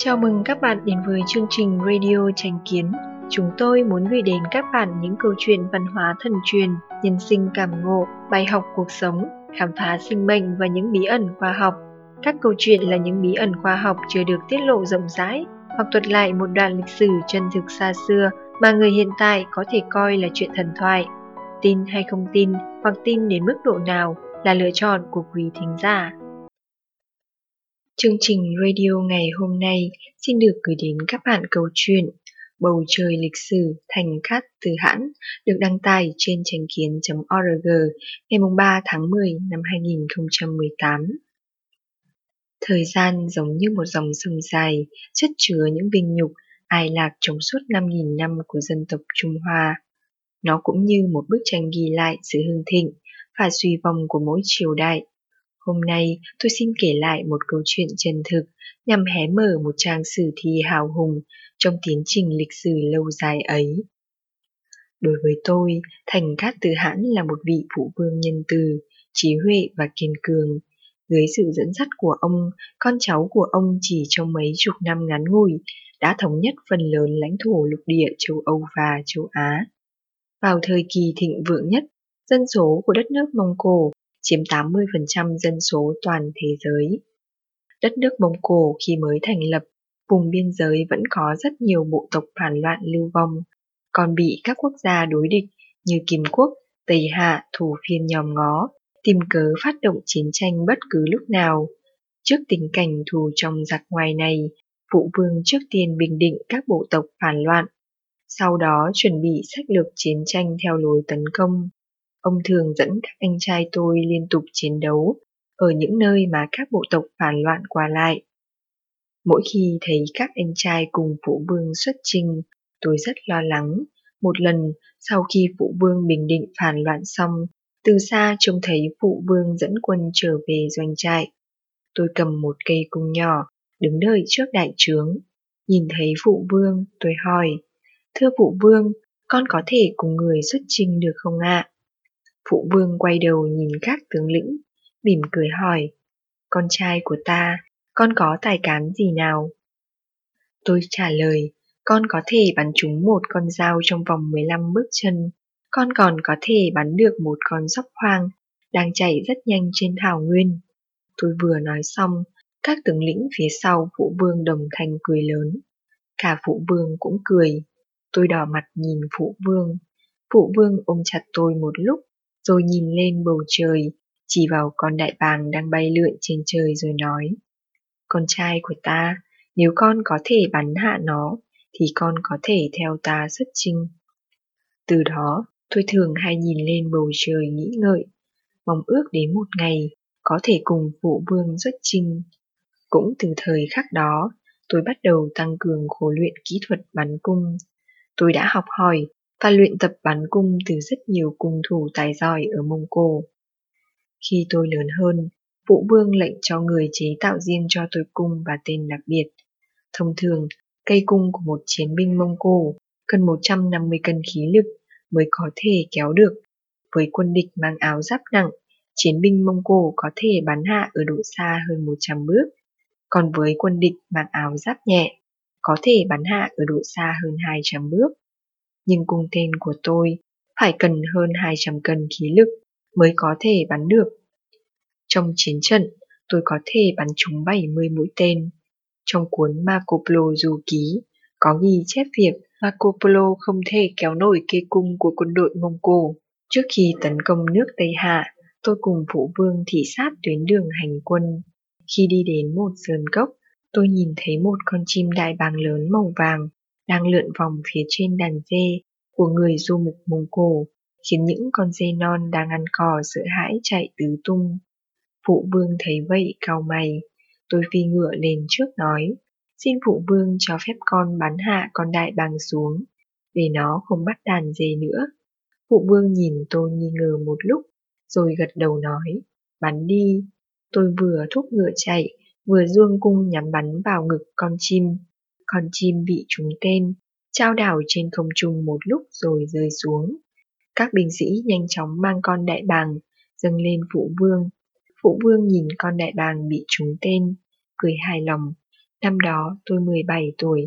Chào mừng các bạn đến với chương trình Radio Tranh Kiến. Chúng tôi muốn gửi đến các bạn những câu chuyện văn hóa thần truyền, nhân sinh cảm ngộ, bài học cuộc sống, khám phá sinh mệnh và những bí ẩn khoa học. Các câu chuyện là những bí ẩn khoa học chưa được tiết lộ rộng rãi, hoặc thuật lại một đoạn lịch sử chân thực xa xưa mà người hiện tại có thể coi là chuyện thần thoại. Tin hay không tin, hoặc tin đến mức độ nào là lựa chọn của quý thính giả. Chương trình radio ngày hôm nay xin được gửi đến các bạn câu chuyện Bầu trời lịch sử thành cát từ hãn được đăng tải trên tránh kiến.org ngày 3 tháng 10 năm 2018. Thời gian giống như một dòng sông dài, chất chứa những vinh nhục, ai lạc trong suốt 5.000 năm của dân tộc Trung Hoa. Nó cũng như một bức tranh ghi lại sự hưng thịnh và suy vong của mỗi triều đại Hôm nay tôi xin kể lại một câu chuyện chân thực nhằm hé mở một trang sử thi hào hùng trong tiến trình lịch sử lâu dài ấy. Đối với tôi, Thành Cát Từ Hãn là một vị phụ vương nhân từ, trí huệ và kiên cường. Dưới sự dẫn dắt của ông, con cháu của ông chỉ trong mấy chục năm ngắn ngủi đã thống nhất phần lớn lãnh thổ lục địa châu Âu và châu Á. Vào thời kỳ thịnh vượng nhất, dân số của đất nước Mông Cổ chiếm 80% dân số toàn thế giới. Đất nước Mông Cổ khi mới thành lập, vùng biên giới vẫn có rất nhiều bộ tộc phản loạn lưu vong, còn bị các quốc gia đối địch như Kim Quốc, Tây Hạ thủ phiên nhòm ngó, tìm cớ phát động chiến tranh bất cứ lúc nào. Trước tình cảnh thù trong giặc ngoài này, phụ vương trước tiên bình định các bộ tộc phản loạn, sau đó chuẩn bị sách lược chiến tranh theo lối tấn công. Ông thường dẫn các anh trai tôi liên tục chiến đấu ở những nơi mà các bộ tộc phản loạn qua lại. Mỗi khi thấy các anh trai cùng phụ vương xuất trình, tôi rất lo lắng. Một lần, sau khi phụ vương bình định phản loạn xong, từ xa trông thấy phụ vương dẫn quân trở về doanh trại. Tôi cầm một cây cung nhỏ, đứng đợi trước đại trướng. Nhìn thấy phụ vương, tôi hỏi, Thưa phụ vương, con có thể cùng người xuất trình được không ạ? Phụ vương quay đầu nhìn các tướng lĩnh, mỉm cười hỏi, con trai của ta, con có tài cán gì nào? Tôi trả lời, con có thể bắn trúng một con dao trong vòng 15 bước chân, con còn có thể bắn được một con sóc hoang đang chạy rất nhanh trên thảo nguyên. Tôi vừa nói xong, các tướng lĩnh phía sau phụ vương đồng thanh cười lớn. Cả phụ vương cũng cười. Tôi đỏ mặt nhìn phụ vương. Phụ vương ôm chặt tôi một lúc, rồi nhìn lên bầu trời, chỉ vào con đại bàng đang bay lượn trên trời rồi nói. Con trai của ta, nếu con có thể bắn hạ nó, thì con có thể theo ta xuất chinh. Từ đó, tôi thường hay nhìn lên bầu trời nghĩ ngợi, mong ước đến một ngày có thể cùng phụ vương xuất chinh. Cũng từ thời khắc đó, tôi bắt đầu tăng cường khổ luyện kỹ thuật bắn cung. Tôi đã học hỏi và luyện tập bắn cung từ rất nhiều cung thủ tài giỏi ở Mông Cổ. Khi tôi lớn hơn, Vũ vương lệnh cho người chế tạo riêng cho tôi cung và tên đặc biệt. Thông thường, cây cung của một chiến binh Mông Cổ cần 150 cân khí lực mới có thể kéo được. Với quân địch mang áo giáp nặng, chiến binh Mông Cổ có thể bắn hạ ở độ xa hơn 100 bước. Còn với quân địch mang áo giáp nhẹ, có thể bắn hạ ở độ xa hơn 200 bước nhưng cung tên của tôi phải cần hơn 200 cân khí lực mới có thể bắn được. Trong chiến trận, tôi có thể bắn trúng 70 mũi tên. Trong cuốn Marco Polo du ký, có ghi chép việc Marco Polo không thể kéo nổi cây cung của quân đội Mông Cổ. Trước khi tấn công nước Tây Hạ, tôi cùng phụ vương thị sát tuyến đường hành quân. Khi đi đến một sườn cốc, tôi nhìn thấy một con chim đại bàng lớn màu vàng đang lượn vòng phía trên đàn dê của người du mục Mông Cổ, khiến những con dê non đang ăn cỏ sợ hãi chạy tứ tung. Phụ vương thấy vậy cau mày, tôi phi ngựa lên trước nói, xin phụ vương cho phép con bắn hạ con đại bàng xuống, để nó không bắt đàn dê nữa. Phụ vương nhìn tôi nghi ngờ một lúc, rồi gật đầu nói, bắn đi. Tôi vừa thúc ngựa chạy, vừa dương cung nhắm bắn vào ngực con chim con chim bị trúng tên, trao đảo trên không trung một lúc rồi rơi xuống. Các binh sĩ nhanh chóng mang con đại bàng, dâng lên phụ vương. Phụ vương nhìn con đại bàng bị trúng tên, cười hài lòng, Năm đó tôi 17 tuổi.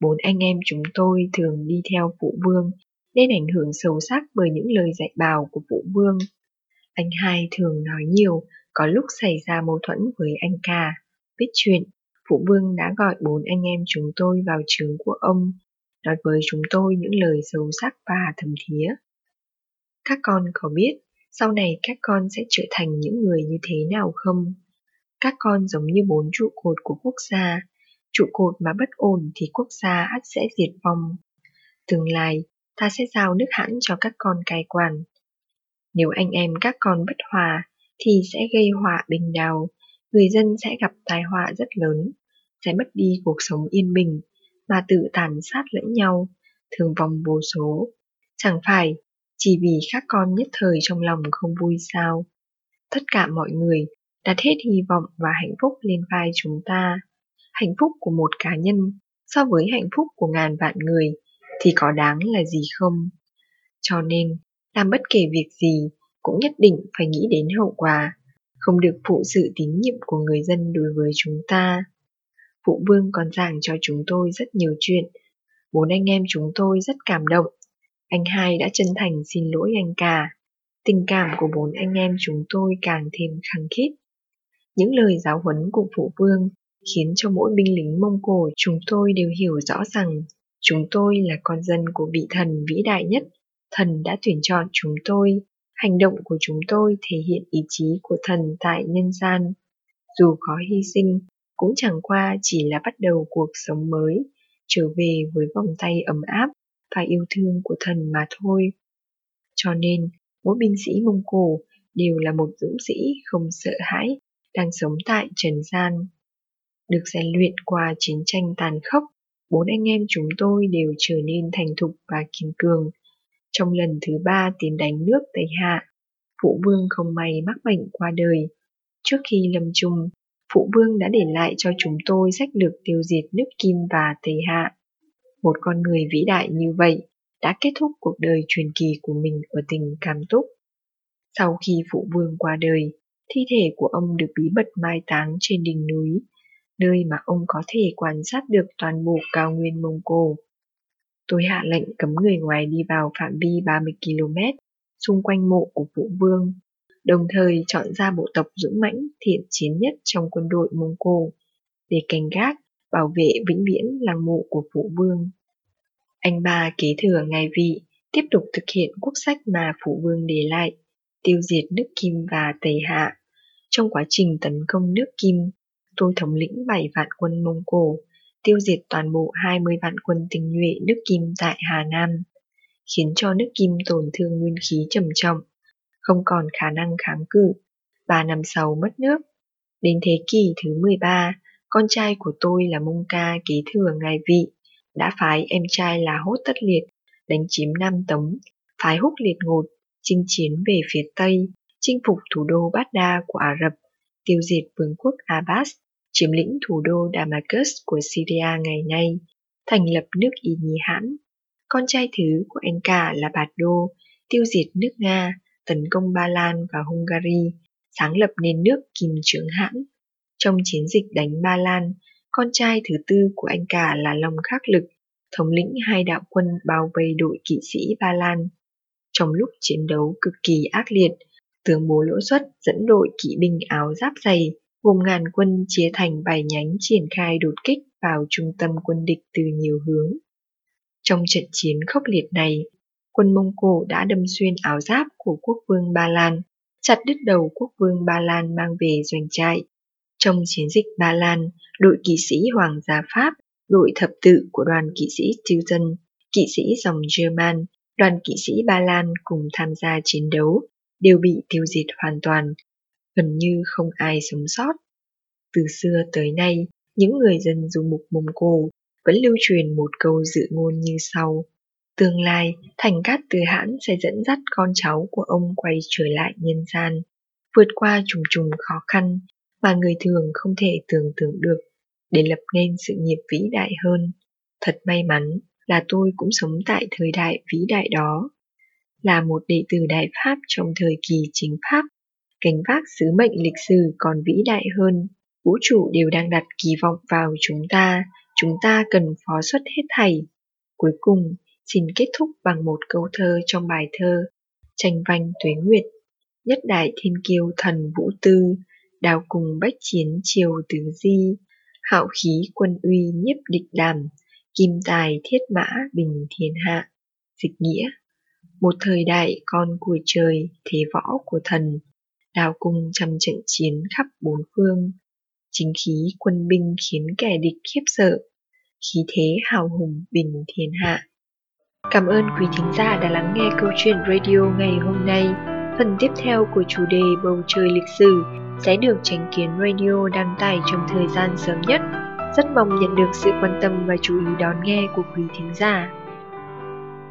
Bốn anh em chúng tôi thường đi theo phụ vương nên ảnh hưởng sâu sắc bởi những lời dạy bảo của phụ vương. Anh hai thường nói nhiều, có lúc xảy ra mâu thuẫn với anh cả. Biết chuyện, phụ vương đã gọi bốn anh em chúng tôi vào trường của ông, nói với chúng tôi những lời sâu sắc và thầm thía. Các con có biết sau này các con sẽ trở thành những người như thế nào không? Các con giống như bốn trụ cột của quốc gia, trụ cột mà bất ổn thì quốc gia ắt sẽ diệt vong. Tương lai, ta sẽ giao nước hãn cho các con cai quản. Nếu anh em các con bất hòa, thì sẽ gây họa bình đào, người dân sẽ gặp tai họa rất lớn, sẽ mất đi cuộc sống yên bình, mà tự tàn sát lẫn nhau, thường vong vô số. Chẳng phải chỉ vì các con nhất thời trong lòng không vui sao. Tất cả mọi người đặt hết hy vọng và hạnh phúc lên vai chúng ta. Hạnh phúc của một cá nhân so với hạnh phúc của ngàn vạn người thì có đáng là gì không? Cho nên, làm bất kể việc gì cũng nhất định phải nghĩ đến hậu quả, không được phụ sự tín nhiệm của người dân đối với chúng ta. Phụ vương còn giảng cho chúng tôi rất nhiều chuyện. Bốn anh em chúng tôi rất cảm động. Anh hai đã chân thành xin lỗi anh cả. Tình cảm của bốn anh em chúng tôi càng thêm khăng khít. Những lời giáo huấn của phụ vương khiến cho mỗi binh lính Mông Cổ chúng tôi đều hiểu rõ rằng chúng tôi là con dân của vị thần vĩ đại nhất. Thần đã tuyển chọn chúng tôi. Hành động của chúng tôi thể hiện ý chí của thần tại nhân gian. Dù có hy sinh, cũng chẳng qua chỉ là bắt đầu cuộc sống mới, trở về với vòng tay ấm áp và yêu thương của thần mà thôi. Cho nên, mỗi binh sĩ Mông Cổ đều là một dũng sĩ không sợ hãi, đang sống tại trần gian. Được rèn luyện qua chiến tranh tàn khốc, bốn anh em chúng tôi đều trở nên thành thục và kiên cường. Trong lần thứ ba tiến đánh nước Tây Hạ, phụ vương không may mắc bệnh qua đời. Trước khi lâm chung, phụ vương đã để lại cho chúng tôi sách lược tiêu diệt nước Kim và Tây Hạ. Một con người vĩ đại như vậy đã kết thúc cuộc đời truyền kỳ của mình ở tỉnh Cam Túc. Sau khi phụ vương qua đời, thi thể của ông được bí mật mai táng trên đỉnh núi, nơi mà ông có thể quan sát được toàn bộ cao nguyên Mông Cổ. Tôi hạ lệnh cấm người ngoài đi vào phạm vi 30 km xung quanh mộ của phụ vương, đồng thời chọn ra bộ tộc dũng mãnh thiện chiến nhất trong quân đội Mông Cổ để canh gác, bảo vệ vĩnh viễn làng mộ của phụ vương. Anh ba kế thừa ngai vị, tiếp tục thực hiện quốc sách mà phụ vương để lại, tiêu diệt nước Kim và Tây Hạ. Trong quá trình tấn công nước Kim, tôi thống lĩnh bảy vạn quân Mông Cổ, tiêu diệt toàn bộ 20 vạn quân tình nhuệ nước Kim tại Hà Nam, khiến cho nước Kim tổn thương nguyên khí trầm trọng, không còn khả năng kháng cự. Ba năm sau mất nước. Đến thế kỷ thứ 13, con trai của tôi là Mông Ca kế thừa ngài vị, đã phái em trai là Hốt Tất Liệt đánh chiếm Nam Tống, phái Húc Liệt Ngột chinh chiến về phía Tây, chinh phục thủ đô Bát Đa của Ả Rập, tiêu diệt vương quốc Abbas, chiếm lĩnh thủ đô Damascus của Syria ngày nay, thành lập nước Y Nhi Hãn. Con trai thứ của anh cả là Bạt Đô, tiêu diệt nước Nga, tấn công Ba Lan và Hungary, sáng lập nên nước Kim Trướng Hãn. Trong chiến dịch đánh Ba Lan, con trai thứ tư của anh cả là Long Khắc Lực, thống lĩnh hai đạo quân bao vây đội kỵ sĩ Ba Lan. Trong lúc chiến đấu cực kỳ ác liệt, tướng bố lỗ xuất dẫn đội kỵ binh áo giáp dày gồm ngàn quân chia thành bảy nhánh triển khai đột kích vào trung tâm quân địch từ nhiều hướng. Trong trận chiến khốc liệt này, quân Mông Cổ đã đâm xuyên áo giáp của quốc vương Ba Lan, chặt đứt đầu quốc vương Ba Lan mang về doanh trại. Trong chiến dịch Ba Lan, đội kỵ sĩ Hoàng gia Pháp, đội thập tự của đoàn kỵ sĩ Teuton, kỵ sĩ dòng German, đoàn kỵ sĩ Ba Lan cùng tham gia chiến đấu, đều bị tiêu diệt hoàn toàn, gần như không ai sống sót. Từ xưa tới nay, những người dân du mục Mông Cổ vẫn lưu truyền một câu dự ngôn như sau. Tương lai, thành cát từ hãn sẽ dẫn dắt con cháu của ông quay trở lại nhân gian, vượt qua trùng trùng khó khăn mà người thường không thể tưởng tượng được để lập nên sự nghiệp vĩ đại hơn. Thật may mắn là tôi cũng sống tại thời đại vĩ đại đó. Là một đệ tử Đại Pháp trong thời kỳ chính Pháp, gánh vác sứ mệnh lịch sử còn vĩ đại hơn Vũ trụ đều đang đặt kỳ vọng vào chúng ta, chúng ta cần phó xuất hết thảy. Cuối cùng, xin kết thúc bằng một câu thơ trong bài thơ Tranh vanh tuế nguyệt. Nhất đại thiên kiêu thần vũ tư, đào cùng bách chiến triều tứ di, hạo khí quân uy nhiếp địch đàm, kim tài thiết mã bình thiên hạ. Dịch nghĩa Một thời đại con của trời, thế võ của thần, đào cung trăm trận chiến khắp bốn phương, chính khí quân binh khiến kẻ địch khiếp sợ, khí thế hào hùng bình thiên hạ. Cảm ơn quý thính giả đã lắng nghe câu chuyện radio ngày hôm nay. Phần tiếp theo của chủ đề bầu trời lịch sử sẽ được Tránh Kiến Radio đăng tải trong thời gian sớm nhất. Rất mong nhận được sự quan tâm và chú ý đón nghe của quý thính giả.